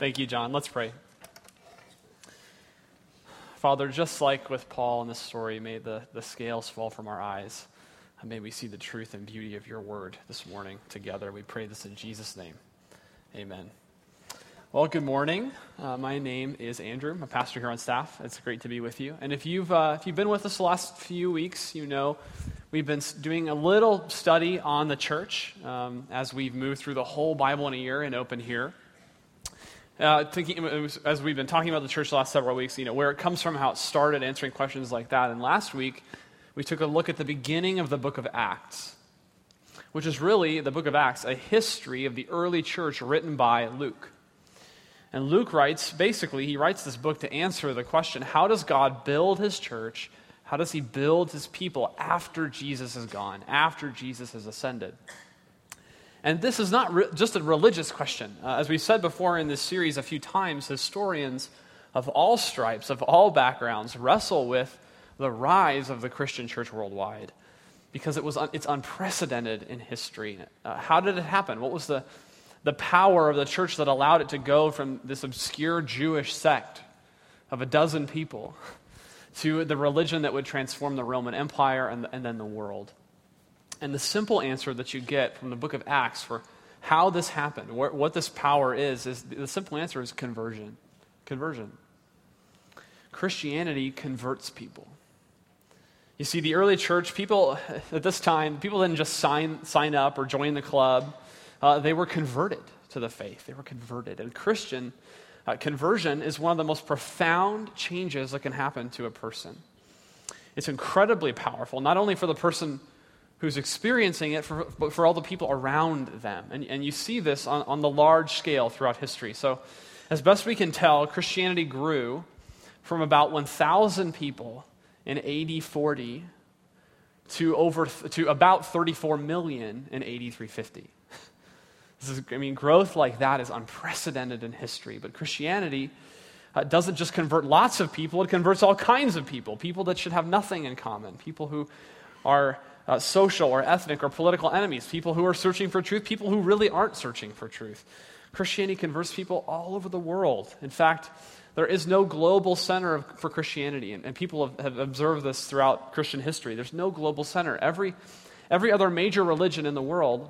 Thank you, John. Let's pray. Father, just like with Paul in this story, may the, the scales fall from our eyes. And may we see the truth and beauty of your word this morning together. We pray this in Jesus' name. Amen. Well, good morning. Uh, my name is Andrew. I'm a pastor here on staff. It's great to be with you. And if you've, uh, if you've been with us the last few weeks, you know we've been doing a little study on the church um, as we've moved through the whole Bible in a year and open here uh, thinking as we've been talking about the church the last several weeks, you know, where it comes from, how it started, answering questions like that. And last week, we took a look at the beginning of the book of Acts, which is really the book of Acts, a history of the early church written by Luke. And Luke writes, basically, he writes this book to answer the question how does God build his church? How does he build his people after Jesus is gone, after Jesus has ascended? And this is not re- just a religious question. Uh, as we've said before in this series a few times, historians of all stripes, of all backgrounds, wrestle with the rise of the Christian church worldwide because it was un- it's unprecedented in history. Uh, how did it happen? What was the, the power of the church that allowed it to go from this obscure Jewish sect of a dozen people to the religion that would transform the Roman Empire and, and then the world? And the simple answer that you get from the book of Acts for how this happened, what, what this power is, is the simple answer is conversion. Conversion. Christianity converts people. You see, the early church, people at this time, people didn't just sign, sign up or join the club. Uh, they were converted to the faith. They were converted. And Christian uh, conversion is one of the most profound changes that can happen to a person. It's incredibly powerful, not only for the person who's experiencing it, for, for all the people around them. And, and you see this on, on the large scale throughout history. So, as best we can tell, Christianity grew from about 1,000 people in AD 40 to, over, to about 34 million in AD 350. This is, I mean, growth like that is unprecedented in history. But Christianity uh, doesn't just convert lots of people, it converts all kinds of people. People that should have nothing in common. People who are uh, social or ethnic or political enemies, people who are searching for truth, people who really aren't searching for truth. Christianity converts people all over the world. In fact, there is no global center of, for Christianity, and, and people have, have, observed this throughout Christian history. There's no global center. Every, every other major religion in the world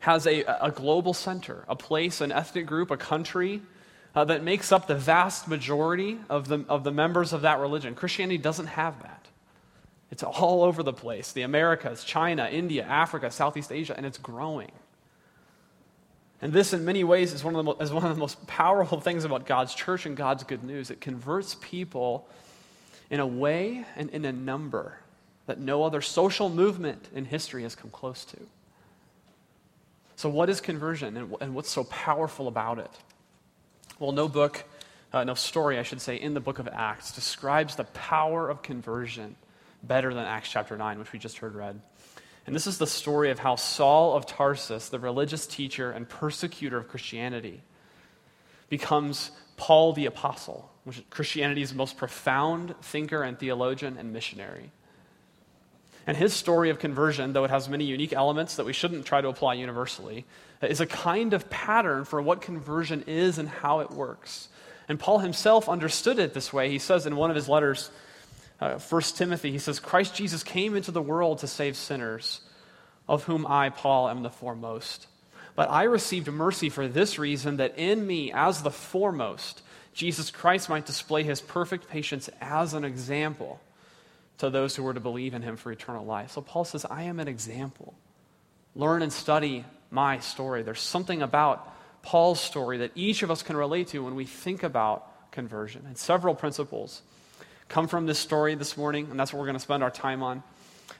has a, a global center, a place, an ethnic group, a country uh, that makes up the vast majority of the, of the members of that religion. Christianity doesn't have that. It's all over the place the Americas, China, India, Africa, Southeast Asia, and it's growing. And this, in many ways, is one, of the mo- is one of the most powerful things about God's church and God's good news. It converts people in a way and in a number that no other social movement in history has come close to. So, what is conversion and, and what's so powerful about it? Well, no book, uh, no story, I should say, in the book of Acts describes the power of conversion better than Acts chapter 9, which we just heard read. And this is the story of how Saul of Tarsus, the religious teacher and persecutor of Christianity, becomes Paul the Apostle, which is Christianity's most profound thinker and theologian and missionary. And his story of conversion, though it has many unique elements that we shouldn't try to apply universally, is a kind of pattern for what conversion is and how it works. And Paul himself understood it this way. He says in one of his letters, uh, 1 Timothy, he says, Christ Jesus came into the world to save sinners, of whom I, Paul, am the foremost. But I received mercy for this reason, that in me, as the foremost, Jesus Christ might display his perfect patience as an example to those who were to believe in him for eternal life. So Paul says, I am an example. Learn and study my story. There's something about Paul's story that each of us can relate to when we think about conversion, and several principles come from this story this morning, and that's what we're going to spend our time on.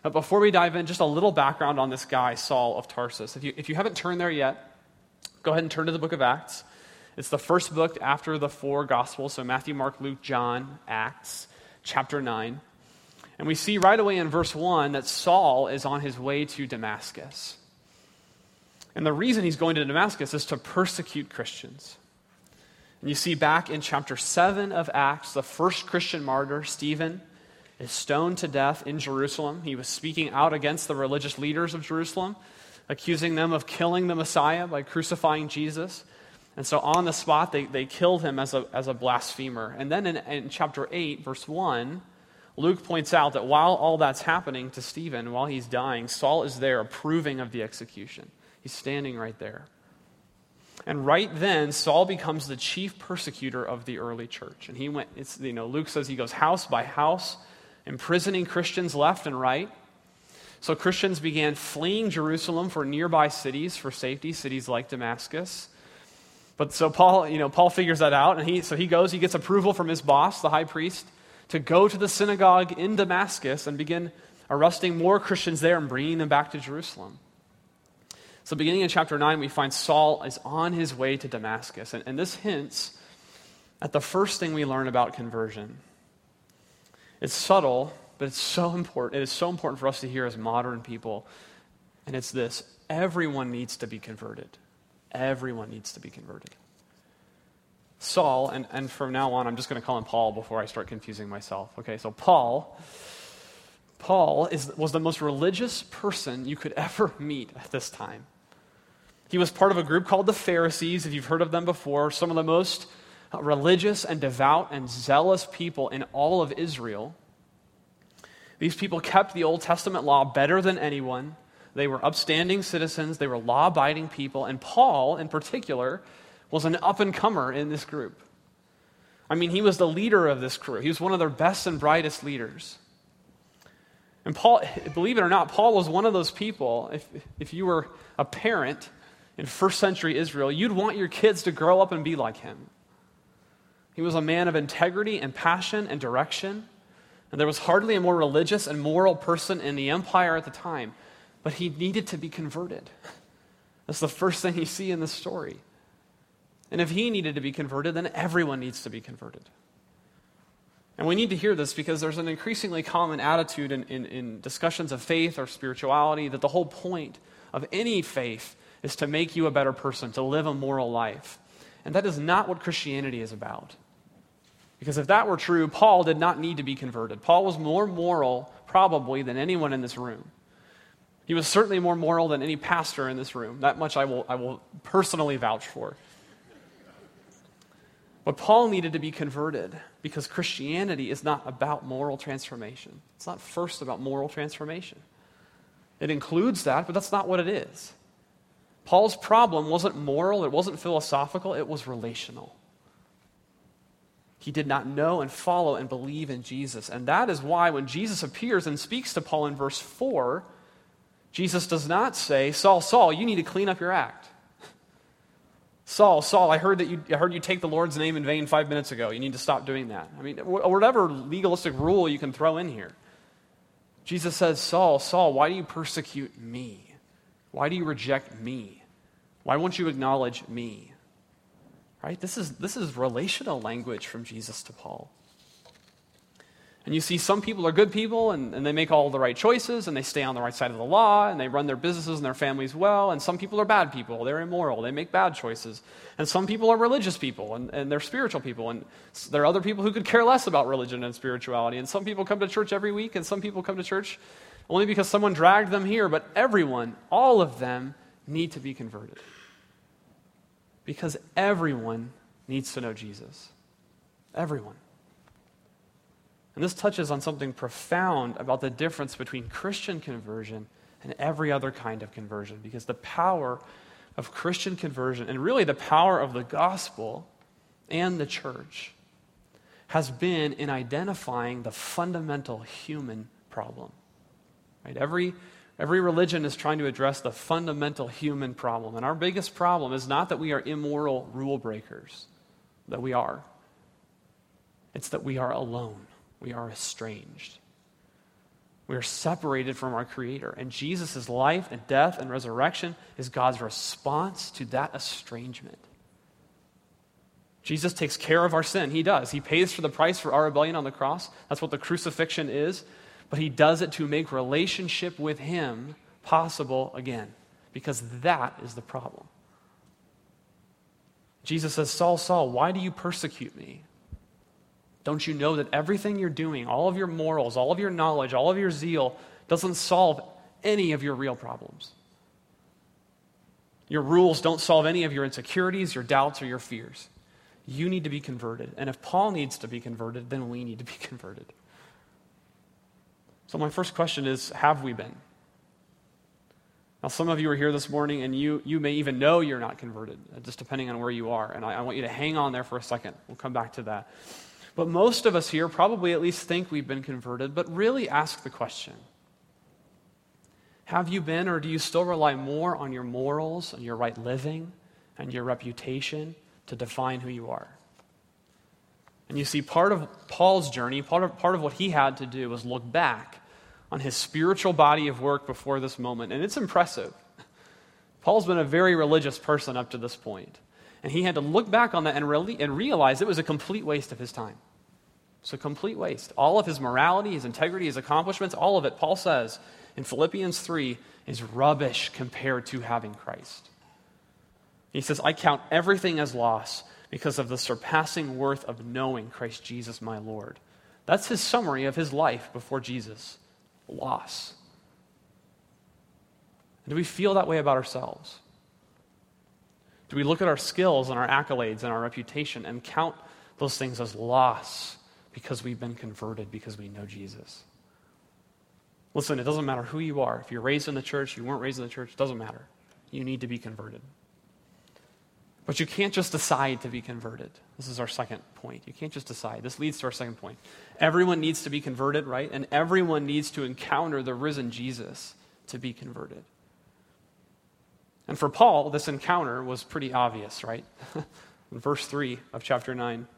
But before we dive in, just a little background on this guy, Saul of Tarsus. If you, if you haven't turned there yet, go ahead and turn to the book of Acts. It's the first book after the four Gospels, so Matthew, Mark, Luke, John, Acts, chapter 9. And we see right away in verse 1 that Saul is on his way to Damascus. And the reason he's going to Damascus is to persecute Christians. And you see back in chapter 7 of Acts, the first Christian martyr, Stephen, is stoned to death in Jerusalem. He was speaking out against the religious leaders of Jerusalem, accusing them of killing the Messiah by crucifying Jesus. And so on the spot, they, they killed him as a, as a blasphemer. And then in, in chapter 8, verse 1, Luke points out that while all that's happening to Stephen, while he's dying, Saul is there approving of the execution. He's standing right there. And right then, Saul becomes the chief persecutor of the early church. And he went, it's, you know, Luke says he goes house by house, imprisoning Christians left and right. So Christians began fleeing Jerusalem for nearby cities for safety, cities like Damascus. But so Paul, you know, Paul figures that out, and he so he goes, he gets approval from his boss, the high priest, to go to the synagogue in Damascus and begin arresting more Christians there and bringing them back to Jerusalem. So, beginning in chapter 9, we find Saul is on his way to Damascus. And, and this hints at the first thing we learn about conversion. It's subtle, but it's so important. It is so important for us to hear as modern people. And it's this everyone needs to be converted. Everyone needs to be converted. Saul, and, and from now on, I'm just going to call him Paul before I start confusing myself. Okay, so Paul, Paul is, was the most religious person you could ever meet at this time. He was part of a group called the Pharisees, if you've heard of them before, some of the most religious and devout and zealous people in all of Israel. These people kept the Old Testament law better than anyone. They were upstanding citizens, they were law abiding people, and Paul, in particular, was an up and comer in this group. I mean, he was the leader of this crew, he was one of their best and brightest leaders. And Paul, believe it or not, Paul was one of those people. If, if you were a parent in first century Israel, you'd want your kids to grow up and be like him. He was a man of integrity and passion and direction. And there was hardly a more religious and moral person in the empire at the time but he needed to be converted. That's the first thing you see in the story. And if he needed to be converted, then everyone needs to be converted. And we need to hear this because there's an increasingly common attitude in, in, in, discussions of faith or spirituality that the whole point of any faith is to make you a better person, to live a moral life. And that is not what Christianity is about. Because if that were true, Paul did not need to be converted. Paul was more moral, probably, than anyone in this room. He was certainly more moral than any pastor in this room. That much I will, I will personally vouch for. But Paul needed to be converted because Christianity is not about moral transformation. It's not first about moral transformation. It includes that, but that's not what it is. Paul's problem wasn't moral, it wasn't philosophical, it was relational. He did not know and follow and believe in Jesus. And that is why when Jesus appears and speaks to Paul in verse 4, Jesus does not say, Saul, Saul, you need to clean up your act. Saul, Saul, I heard that you I heard you take the Lord's name in vain five minutes ago. You need to stop doing that. I mean, whatever legalistic rule you can throw in here. Jesus says, Saul, Saul, why do you persecute me? Why do you reject me? Why won't you acknowledge me? Right? This is, this is relational language from Jesus to Paul. And you see some people are good people and, and they make all the right choices and they stay on the right side of the law and they run their businesses and their families well. And some people are bad people. They're immoral. They make bad choices. And some people are religious people and, and they're spiritual people. And there are other people who could care less about religion and spirituality. And some people come to church every week and some people come to church only because someone dragged them here. But everyone, all of them, need to be converted. Because everyone needs to know Jesus. Everyone. And this touches on something profound about the difference between Christian conversion and every other kind of conversion, because the power of Christian conversion, and really the power of the gospel and the church, has been in identifying the fundamental human problem. Right? Every, every religion is trying to address the fundamental human problem. And our biggest problem is not that we are immoral rule breakers, that we are, it's that we are alone we are estranged. We are separated from our Creator. And Jesus' life and death and resurrection is God's response to that estrangement. Jesus takes care of our sin. He does. He pays for the price for our rebellion on the cross. That's what the crucifixion is. But He does it to make relationship with Him possible again, because that is the problem. Jesus says, Saul, Saul, why do you persecute me? Don't you know that everything you're doing, all of your morals, all of your knowledge, all of your zeal, doesn't solve any of your real problems? Your rules don't solve any of your insecurities, your doubts, or your fears. You need to be converted. And if Paul needs to be converted, then we need to be converted. So, my first question is Have we been? Now, some of you are here this morning and you, you may even know you're not converted, uh, just depending on where you are. And I, I want you to hang on there for a second. We'll come back to that. But most of us here probably at least think we've been converted, but really ask the question Have you been, or do you still rely more on your morals and your right living and your reputation to define who you are? And you see, part of Paul's journey, part of, part of what he had to do was look back on his spiritual body of work before this moment. And it's impressive. Paul's been a very religious person up to this point. And he had to look back on that and, and realize it was a complete waste of his time. It's a complete waste. All of his morality, his integrity, his accomplishments, all of it, Paul says in Philippians 3, is rubbish compared to having Christ. He says, I count everything as loss because of the surpassing worth of knowing Christ Jesus my Lord. That's his summary of his life before Jesus loss. And do we feel that way about ourselves? Do we look at our skills and our accolades and our reputation and count those things as loss because we've been converted because we know Jesus? Listen, it doesn't matter who you are. If you're raised in the church, you weren't raised in the church, it doesn't matter. You need to be converted. But you can't just decide to be converted. This is our second point. You can't just decide. This leads to our second point. Everyone needs to be converted, right? And everyone needs to encounter the risen Jesus to be converted. And for Paul, this encounter was pretty obvious, right? In verse 3 of chapter 9.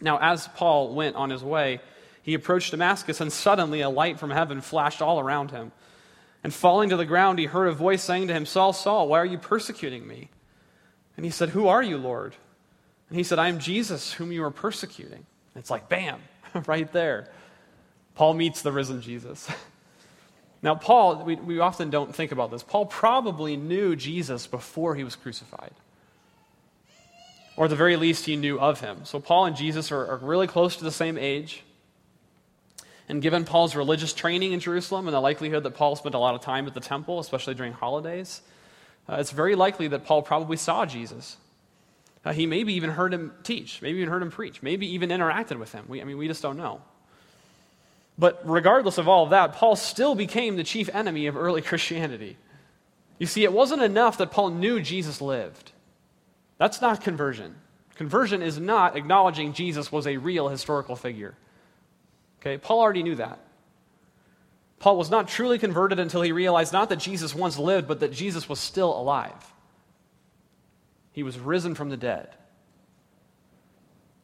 Now, as Paul went on his way, he approached Damascus, and suddenly a light from heaven flashed all around him. And falling to the ground, he heard a voice saying to him, Saul, Saul, why are you persecuting me? And he said, Who are you, Lord? And he said, I am Jesus, whom you are persecuting. And it's like, bam, right there. Paul meets the risen Jesus. Now, Paul, we, we often don't think about this. Paul probably knew Jesus before he was crucified. Or at the very least, he knew of him. So, Paul and Jesus are, are really close to the same age. And given Paul's religious training in Jerusalem and the likelihood that Paul spent a lot of time at the temple, especially during holidays, uh, it's very likely that Paul probably saw Jesus. Uh, he maybe even heard him teach, maybe even heard him preach, maybe even interacted with him. We, I mean, we just don't know. But regardless of all of that, Paul still became the chief enemy of early Christianity. You see, it wasn't enough that Paul knew Jesus lived. That's not conversion. Conversion is not acknowledging Jesus was a real historical figure. Okay, Paul already knew that. Paul was not truly converted until he realized not that Jesus once lived, but that Jesus was still alive. He was risen from the dead.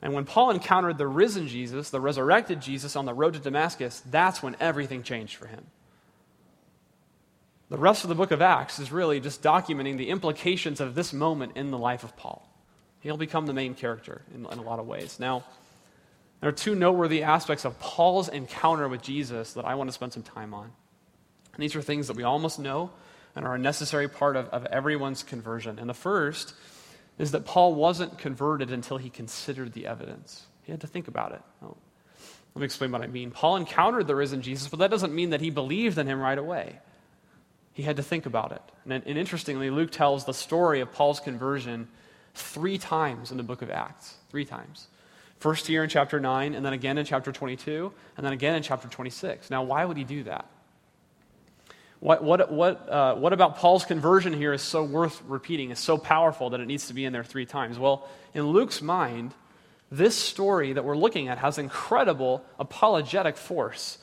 And when Paul encountered the risen Jesus, the resurrected Jesus on the road to Damascus, that's when everything changed for him. The rest of the book of Acts is really just documenting the implications of this moment in the life of Paul. He'll become the main character in, in a lot of ways. Now, there are two noteworthy aspects of Paul's encounter with Jesus that I want to spend some time on. And these are things that we almost know and are a necessary part of, of everyone's conversion. And the first is that Paul wasn't converted until he considered the evidence. He had to think about it. Oh, let me explain what I mean. Paul encountered the risen Jesus, but that doesn't mean that he believed in him right away. He had to think about it. And, and interestingly, Luke tells the story of Paul's conversion three times in the book of Acts. Three times. First here in chapter 9, and then again in chapter 22, and then again in chapter 26. Now, why would he do that? What, what, what, uh, what about Paul's conversion here is so worth repeating, is so powerful that it needs to be in there three times? Well, in Luke's mind, this story that we're looking at has incredible apologetic force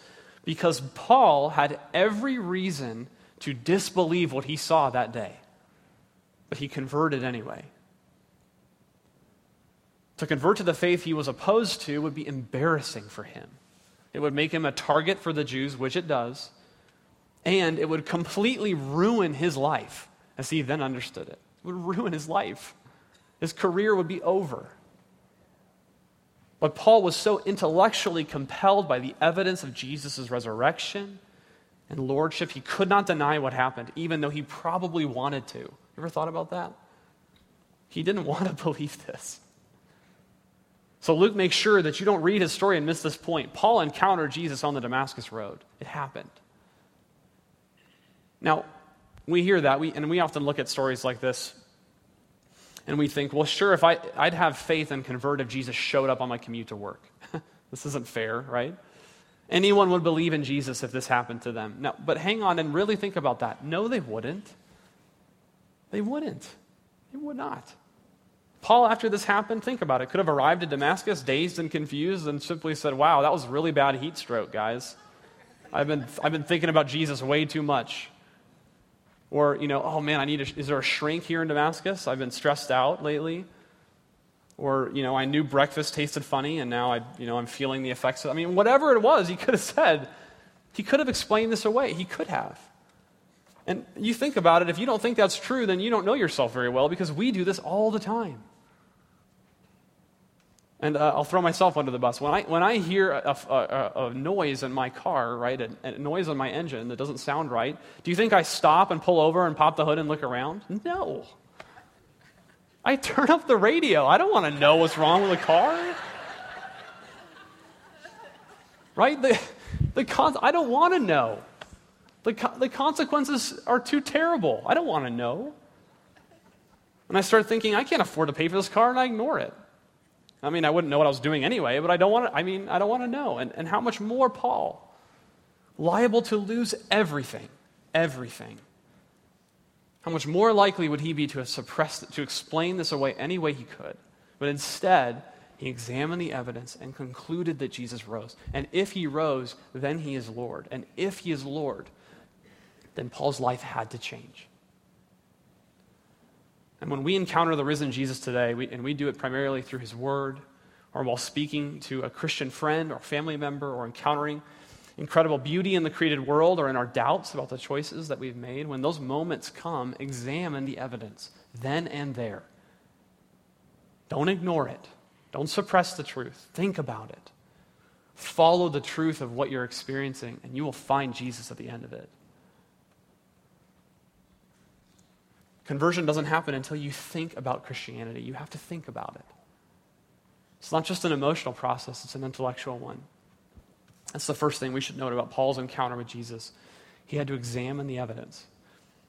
because Paul had every reason to disbelieve what he saw that day. But he converted anyway. To convert to the faith he was opposed to would be embarrassing for him. It would make him a target for the Jews, which it does, and it would completely ruin his life as he then understood it. It would ruin his life. His career would be over. But Paul was so intellectually compelled by the evidence of Jesus' resurrection and lordship, he could not deny what happened, even though he probably wanted to. You ever thought about that? He didn't want to believe this. So Luke makes sure that you don't read his story and miss this point. Paul encountered Jesus on the Damascus Road. It happened. Now, We hear that, we, and we often look at stories like this and we think, well, sure, if I, I'd have faith and convert if Jesus showed up on my commute to work. this isn't fair, right? Anyone would believe in Jesus if this happened to them. Now, but hang on and really think about that. No, they wouldn't. They wouldn't. They would not. Paul, after this happened, think about it, could have arrived at Damascus dazed and confused and simply said, Wow, that was really bad heat stroke, guys. I've been, I've been thinking about Jesus way too much. Or, you know, oh man, I need a, is there a shrink here in Damascus? I've been stressed out lately. Or, you know, I knew breakfast tasted funny and now I, you know, I'm feeling the effects of I mean, whatever it was, he could have said, he could have explained this away. He could have. And you think about it, if you don't think that's true, then you don't know yourself very well because we do this all the time. And uh, I'll throw myself under the bus. When I, when I hear a, a, a noise in my car, right, a, a, noise on my engine that doesn't sound right, do you think I stop and pull over and pop the hood and look around? No. I turn up the radio. I don't want to know what's wrong with the car. Right? The, the con- I don't want to know. The, co- the consequences are too terrible. I don't want to know. And I start thinking, I can't afford to pay for this car, and I ignore it. I mean, I wouldn't know what I was doing anyway, but I don't want to, I mean, I don't want to know. And, and how much more Paul? Liable to lose everything. Everything. How much more likely would he be to suppress, to explain this away any way he could? But instead, he examined the evidence and concluded that Jesus rose. And if he rose, then he is Lord. And if he is Lord, then Paul's life had to change. And when we encounter the risen Jesus today, we, and we do it primarily through his word, or while speaking to a Christian friend or family member, or encountering incredible beauty in the created world, or in our doubts about the choices that we've made, when those moments come, examine the evidence then and there. Don't ignore it, don't suppress the truth. Think about it. Follow the truth of what you're experiencing, and you will find Jesus at the end of it. Conversion doesn't happen until you think about Christianity. You have to think about it. It's not just an emotional process, it's an intellectual one. That's the first thing we should note about Paul's encounter with Jesus. He had to examine the evidence.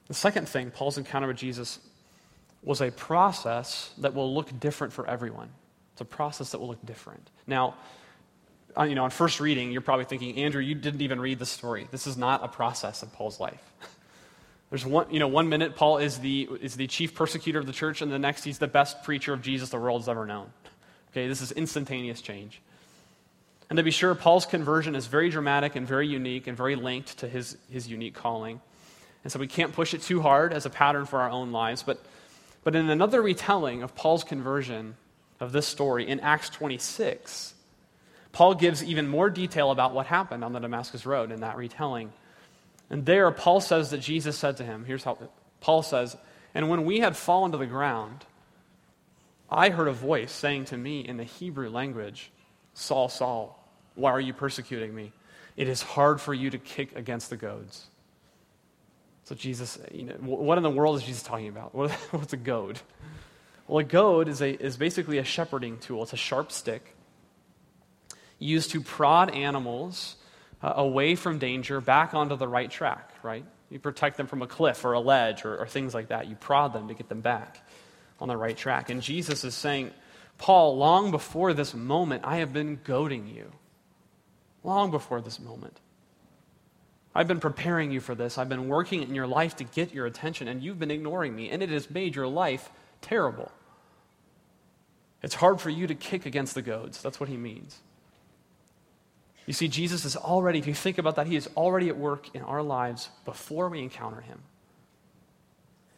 The second thing, Paul's encounter with Jesus was a process that will look different for everyone. It's a process that will look different. Now, uh, you know, on first reading, you're probably thinking, Andrew, you didn't even read the story. This is not a process of Paul's life. There's one, you know, one minute Paul is the, is the chief persecutor of the church, and the next he's the best preacher of Jesus the world's ever known. Okay, this is instantaneous change. And to be sure, Paul's conversion is very dramatic and very unique and very linked to his, his unique calling. And so we can't push it too hard as a pattern for our own lives. But, but in another retelling of Paul's conversion of this story in Acts 26, Paul gives even more detail about what happened on the Damascus Road in that retelling. And there, Paul says that Jesus said to him, here's how Paul says, And when we had fallen to the ground, I heard a voice saying to me in the Hebrew language, Saul, Saul, why are you persecuting me? It is hard for you to kick against the goads. So, Jesus, you know, what in the world is Jesus talking about? What's a goad? Well, a goad is, a, is basically a shepherding tool, it's a sharp stick used to prod animals uh, away from danger back onto the right track, right? You protect them from a cliff or a ledge or, or things like that. You prod them to get them back on the right track. And Jesus is saying, Paul, long before this moment, I have been goading you. Long before this moment. I've been preparing you for this. I've been working in your life to get your attention, and you've been ignoring me, and it has made your life terrible. It's hard for you to kick against the goads. That's what he means. You see, Jesus is already, if you think about that, he is already at work in our lives before we encounter him.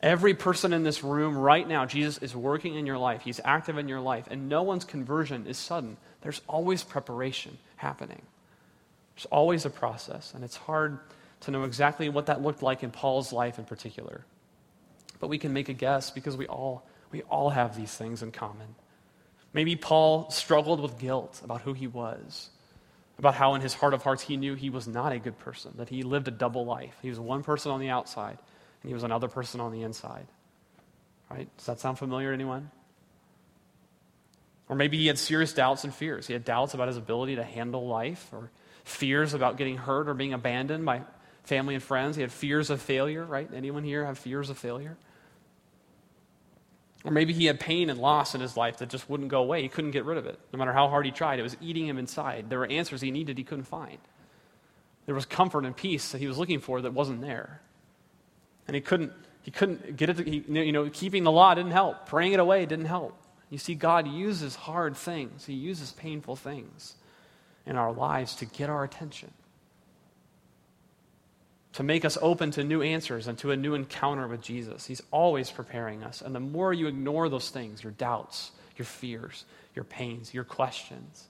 Every person in this room right now, Jesus is working in your life. He's active in your life, and no one's conversion is sudden. There's always preparation happening. There's always a process, and it's hard to know exactly what that looked like in Paul's life in particular. But we can make a guess because we all, we all have these things in common. Maybe Paul struggled with guilt about who he was about how in his heart of hearts he knew he was not a good person, that he lived a double life. He was one person on the outside, and he was another person on the inside. Right? Does that sound familiar to anyone? Or maybe he had serious doubts and fears. He had doubts about his ability to handle life, or fears about getting hurt or being abandoned by family and friends. He had fears of failure, right? Anyone here have fears of failure? Or maybe he had pain and loss in his life that just wouldn't go away. He couldn't get rid of it. No matter how hard he tried, it was eating him inside. There were answers he needed he couldn't find. There was comfort and peace that he was looking for that wasn't there. And he couldn't, he couldn't get it, to, he, you know, keeping the law didn't help. Praying it away didn't help. You see, God uses hard things, He uses painful things in our lives to get our attention to make us open to new answers and to a new encounter with Jesus. He's always preparing us. And the more you ignore those things, your doubts, your fears, your pains, your questions,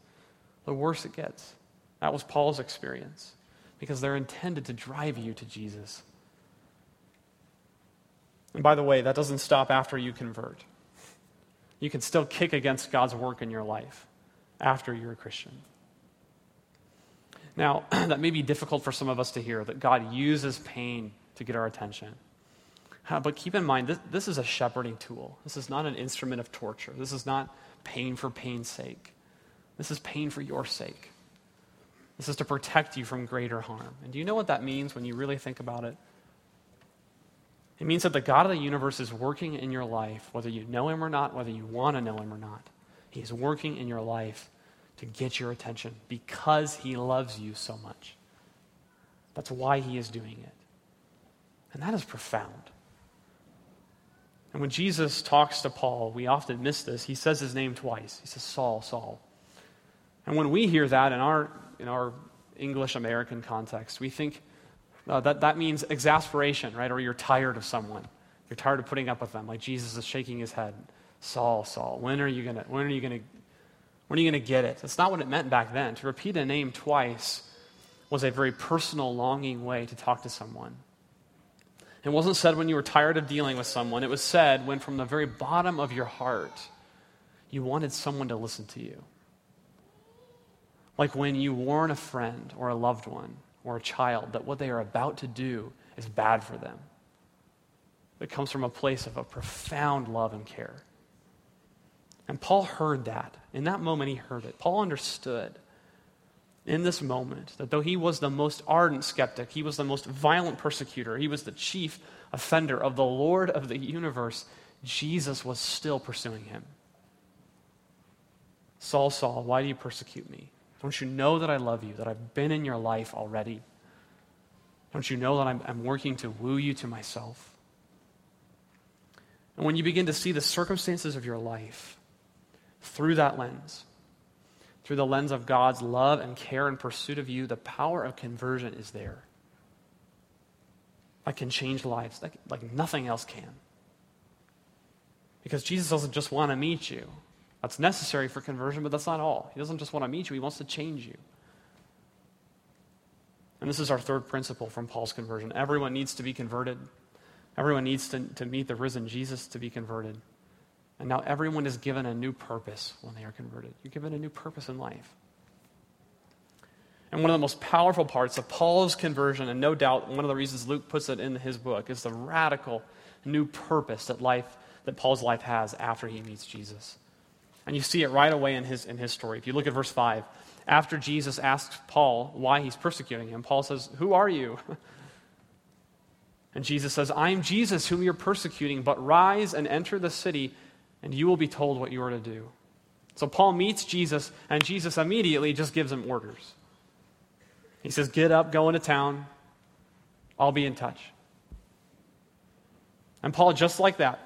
the worse it gets. That was Paul's experience because they're intended to drive you to Jesus. And by the way, that doesn't stop after you convert. You can still kick against God's work in your life after you're a Christian. Now, that may be difficult for some of us to hear that God uses pain to get our attention. Uh, but keep in mind, this, this is a shepherding tool. This is not an instrument of torture. This is not pain for pain's sake. This is pain for your sake. This is to protect you from greater harm. And do you know what that means when you really think about it? It means that the God of the universe is working in your life, whether you know him or not, whether you want to know him or not. He is working in your life to get your attention because he loves you so much. That's why he is doing it. And that is profound. And when Jesus talks to Paul, we often miss this. He says his name twice. He says, Saul, Saul. And when we hear that in our, in our English American context, we think uh, that that means exasperation, right? Or you're tired of someone. You're tired of putting up with them. Like Jesus is shaking his head. Saul, Saul, when are you to, when are you to when are you going to get it? That's not what it meant back then. To repeat a name twice was a very personal, longing way to talk to someone. It wasn't said when you were tired of dealing with someone, it was said when, from the very bottom of your heart, you wanted someone to listen to you. Like when you warn a friend or a loved one or a child that what they are about to do is bad for them. It comes from a place of a profound love and care. And Paul heard that. In that moment, he heard it. Paul understood in this moment that though he was the most ardent skeptic, he was the most violent persecutor, he was the chief offender of the Lord of the universe, Jesus was still pursuing him. Saul, Saul, why do you persecute me? Don't you know that I love you, that I've been in your life already? Don't you know that I'm, I'm working to woo you to myself? And when you begin to see the circumstances of your life, through that lens, through the lens of God's love and care and pursuit of you, the power of conversion is there. I can change lives like, like nothing else can. Because Jesus doesn't just want to meet you. That's necessary for conversion, but that's not all. He doesn't just want to meet you, he wants to change you. And this is our third principle from Paul's conversion. Everyone needs to be converted. Everyone needs to, to meet the risen Jesus to be converted. And now everyone is given a new purpose when they are converted. You're given a new purpose in life. And one of the most powerful parts of Paul's conversion, and no doubt one of the reasons Luke puts it in his book, is the radical new purpose that life that Paul's life has after he meets Jesus. And you see it right away in his, in his story. If you look at verse 5, after Jesus asks Paul why he's persecuting him, Paul says, Who are you? And Jesus says, I am Jesus whom you're persecuting, but rise and enter the city and you will be told what you are to do. So Paul meets Jesus, and Jesus immediately just gives him orders. He says, Get up, go into town, I'll be in touch. And Paul, just like that,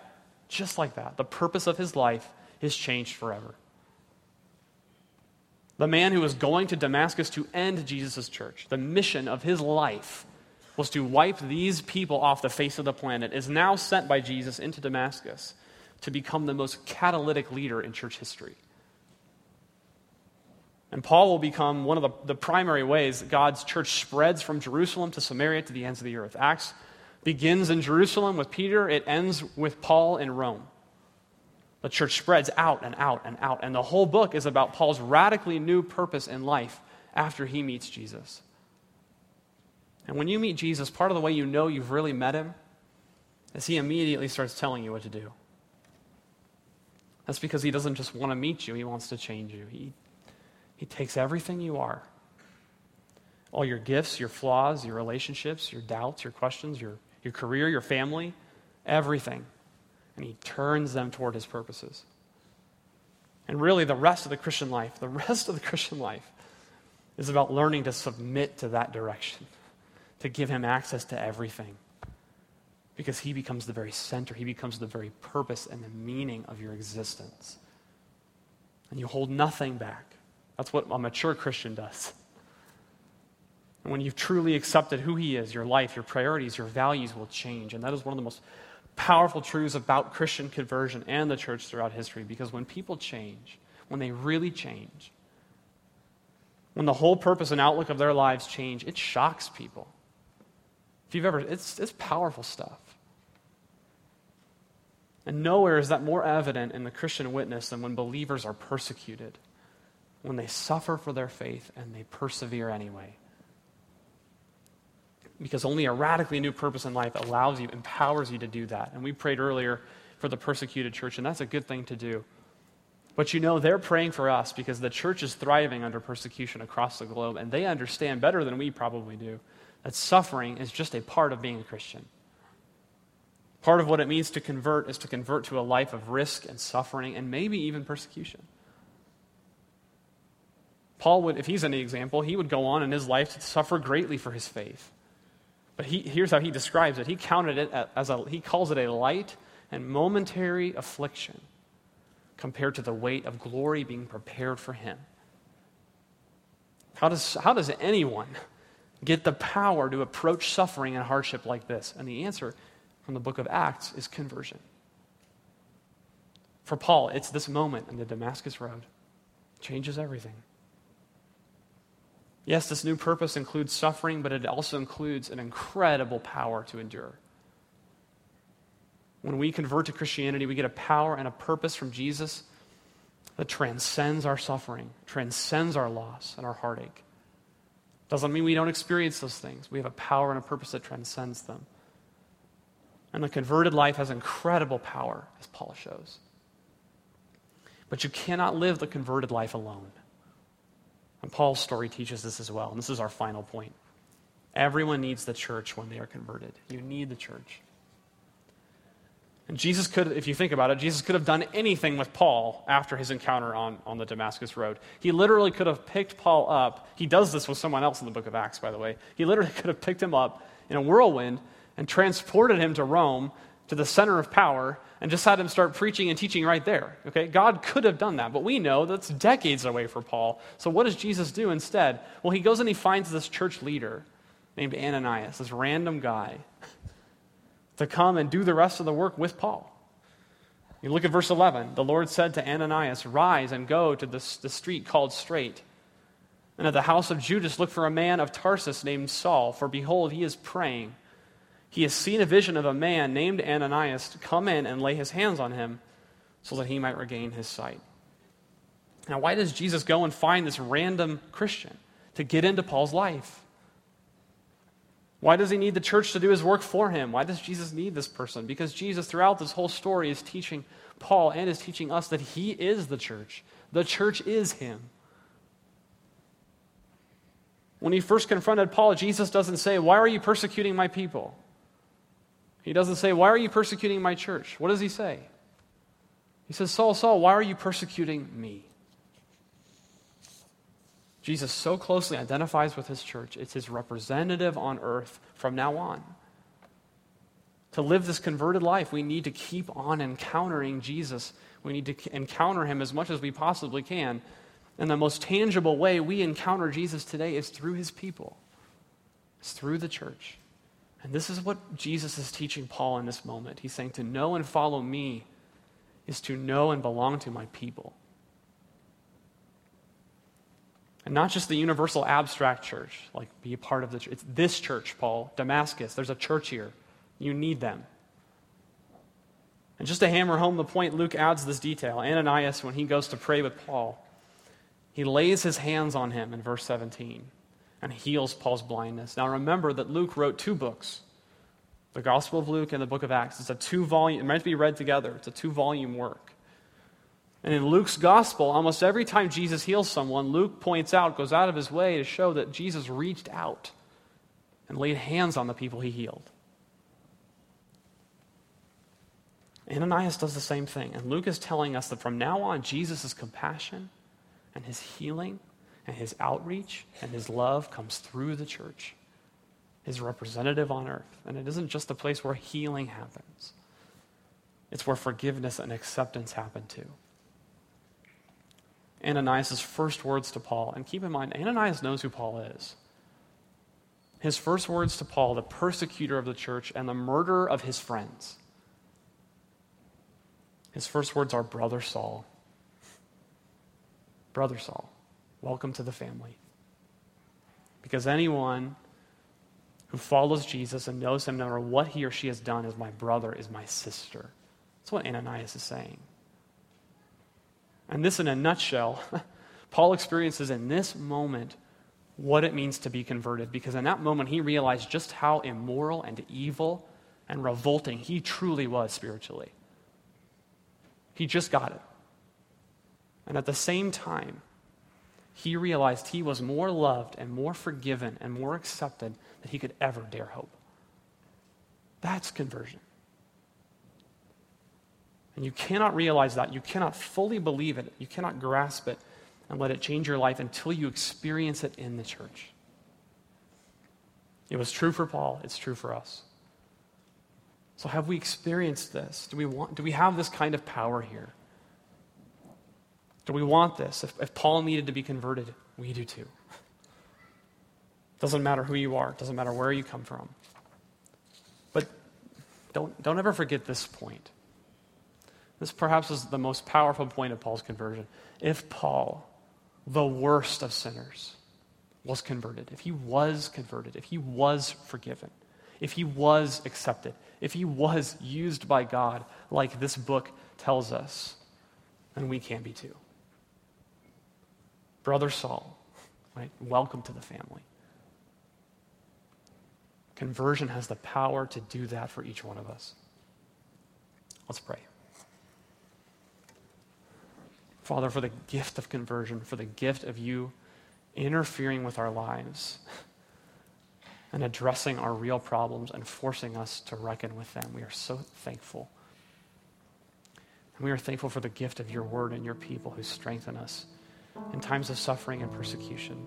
just like that, the purpose of his life is changed forever. The man who was going to Damascus to end Jesus' church, the mission of his life was to wipe these people off the face of the planet, is now sent by Jesus into Damascus to become the most catalytic leader in church history. And Paul will become one of the, the primary ways that God's church spreads from Jerusalem to Samaria to the ends of the earth. Acts begins in Jerusalem with Peter, it ends with Paul in Rome. The church spreads out and out and out. And the whole book is about Paul's radically new purpose in life after he meets Jesus. And when you meet Jesus, part of the way you know you've really met him is he immediately starts telling you what to do. That's because he doesn't just want to meet you, he wants to change you. He, he takes everything you are all your gifts, your flaws, your relationships, your doubts, your questions, your, your career, your family, everything. And he turns them toward his purposes. And really, the rest of the Christian life, the rest of the Christian life, is about learning to submit to that direction, to give him access to everything. Because he becomes the very center, he becomes the very purpose and the meaning of your existence. And you hold nothing back. That's what a mature Christian does. And when you've truly accepted who He is, your life, your priorities, your values will change. And that is one of the most powerful truths about Christian conversion and the church throughout history. Because when people change, when they really change, when the whole purpose and outlook of their lives change, it shocks people. If you've ever, it's, it's powerful stuff. And nowhere is that more evident in the Christian witness than when believers are persecuted, when they suffer for their faith and they persevere anyway because only a radically new purpose in life allows you, empowers you to do that. And we prayed earlier for the persecuted church, and that's a good thing to do. But you know, they're praying for us because the church is thriving under persecution across the globe, and they understand better than we probably do that suffering is just a part of being a Christian. Part of what it means to convert is to convert to a life of risk and suffering and maybe even persecution. Paul would, if he's any example, he would go on in his life to suffer greatly for his faith. But he, here's how he describes it. He counted it as a, he calls it a light and momentary affliction compared to the weight of glory being prepared for him. How does, how does anyone get the power to approach suffering and hardship like this? And the answer from the book of Acts is conversion. For Paul, it's this moment in the Damascus Road. changes everything. Yes, this new purpose includes suffering, but it also includes an incredible power to endure. When we convert to Christianity, we get a power and a purpose from Jesus that transcends our suffering, transcends our loss and our heartache. Doesn't mean we don't experience those things. We have a power and a purpose that transcends them. And the converted life has incredible power, as Paul shows. But you cannot live the converted life alone. And Paul's story teaches this as well. And this is our final point. Everyone needs the church when they are converted. You need the church. And Jesus could, if you think about it, Jesus could have done anything with Paul after his encounter on, on the Damascus Road. He literally could have picked Paul up. He does this with someone else in the book of Acts, by the way. He literally could have picked him up in a whirlwind and transported him to Rome, to the center of power, and just had him start preaching and teaching right there. Okay? God could have done that, but we know that's decades away for Paul. So what does Jesus do instead? Well, he goes and he finds this church leader named Ananias, this random guy, to come and do the rest of the work with Paul. You look at verse 11. The Lord said to Ananias, Rise and go to the, the street called Straight. And at the house of Judas, look for a man of Tarsus named Saul, for behold, he is praying he has seen a vision of a man named Ananias come in and lay his hands on him so that he might regain his sight. Now, why does Jesus go and find this random Christian to get into Paul's life? Why does he need the church to do his work for him? Why does Jesus need this person? Because Jesus, throughout this whole story, is teaching Paul and is teaching us that he is the church. The church is him. When he first confronted Paul, Jesus doesn't say, Why are you persecuting my people? He doesn't say, Why are you persecuting my church? What does he say? He says, Saul, Saul, why are you persecuting me? Jesus so closely identifies with his church. It's his representative on earth from now on. To live this converted life, we need to keep on encountering Jesus. We need to encounter him as much as we possibly can. And the most tangible way we encounter Jesus today is through his people, it's through the church. And this is what Jesus is teaching Paul in this moment. He's saying to know and follow me is to know and belong to my people. And not just the universal abstract church, like be a part of the church. It's this church, Paul, Damascus. There's a church here. You need them. And just to hammer home the point, Luke adds this detail. Ananias, when he goes to pray with Paul, he lays his hands on him in verse 17 and heals Paul's blindness. Now remember that Luke wrote two books the Gospel of Luke and the book of Acts. It's a two volume, it meant to be read together. It's a two volume work. And in Luke's gospel, almost every time Jesus heals someone, Luke points out, goes out of his way to show that Jesus reached out and laid hands on the people he healed. Ananias does the same thing. And Luke is telling us that from now on, Jesus' compassion and his healing and his outreach and his love comes through the church, his representative on earth. And it isn't just a place where healing happens, it's where forgiveness and acceptance happen too. Ananias' first words to Paul, and keep in mind, Ananias knows who Paul is. His first words to Paul, the persecutor of the church and the murderer of his friends. His first words are, Brother Saul. Brother Saul, welcome to the family. Because anyone who follows Jesus and knows him, no matter what he or she has done, is my brother, is my sister. That's what Ananias is saying. And this, in a nutshell, Paul experiences in this moment what it means to be converted, because in that moment he realized just how immoral and evil and revolting he truly was spiritually. He just got it. And at the same time, he realized he was more loved and more forgiven and more accepted than he could ever dare hope. That's conversion. And you cannot realize that. You cannot fully believe it. You cannot grasp it and let it change your life until you experience it in the church. It was true for Paul, it's true for us. So, have we experienced this? Do we, want, do we have this kind of power here? Do we want this? If, if Paul needed to be converted, we do too. Doesn't matter who you are, doesn't matter where you come from. But don't, don't ever forget this point. This perhaps is the most powerful point of Paul's conversion. If Paul, the worst of sinners, was converted, if he was converted, if he was forgiven, if he was accepted, if he was used by God, like this book tells us, then we can be too. Brother Saul, right? Welcome to the family. Conversion has the power to do that for each one of us. Let's pray. Father, for the gift of conversion, for the gift of you interfering with our lives and addressing our real problems and forcing us to reckon with them. We are so thankful. And we are thankful for the gift of your word and your people who strengthen us in times of suffering and persecution,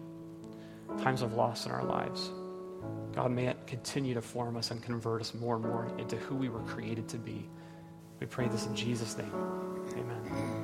times of loss in our lives. God, may it continue to form us and convert us more and more into who we were created to be. We pray this in Jesus' name. Amen.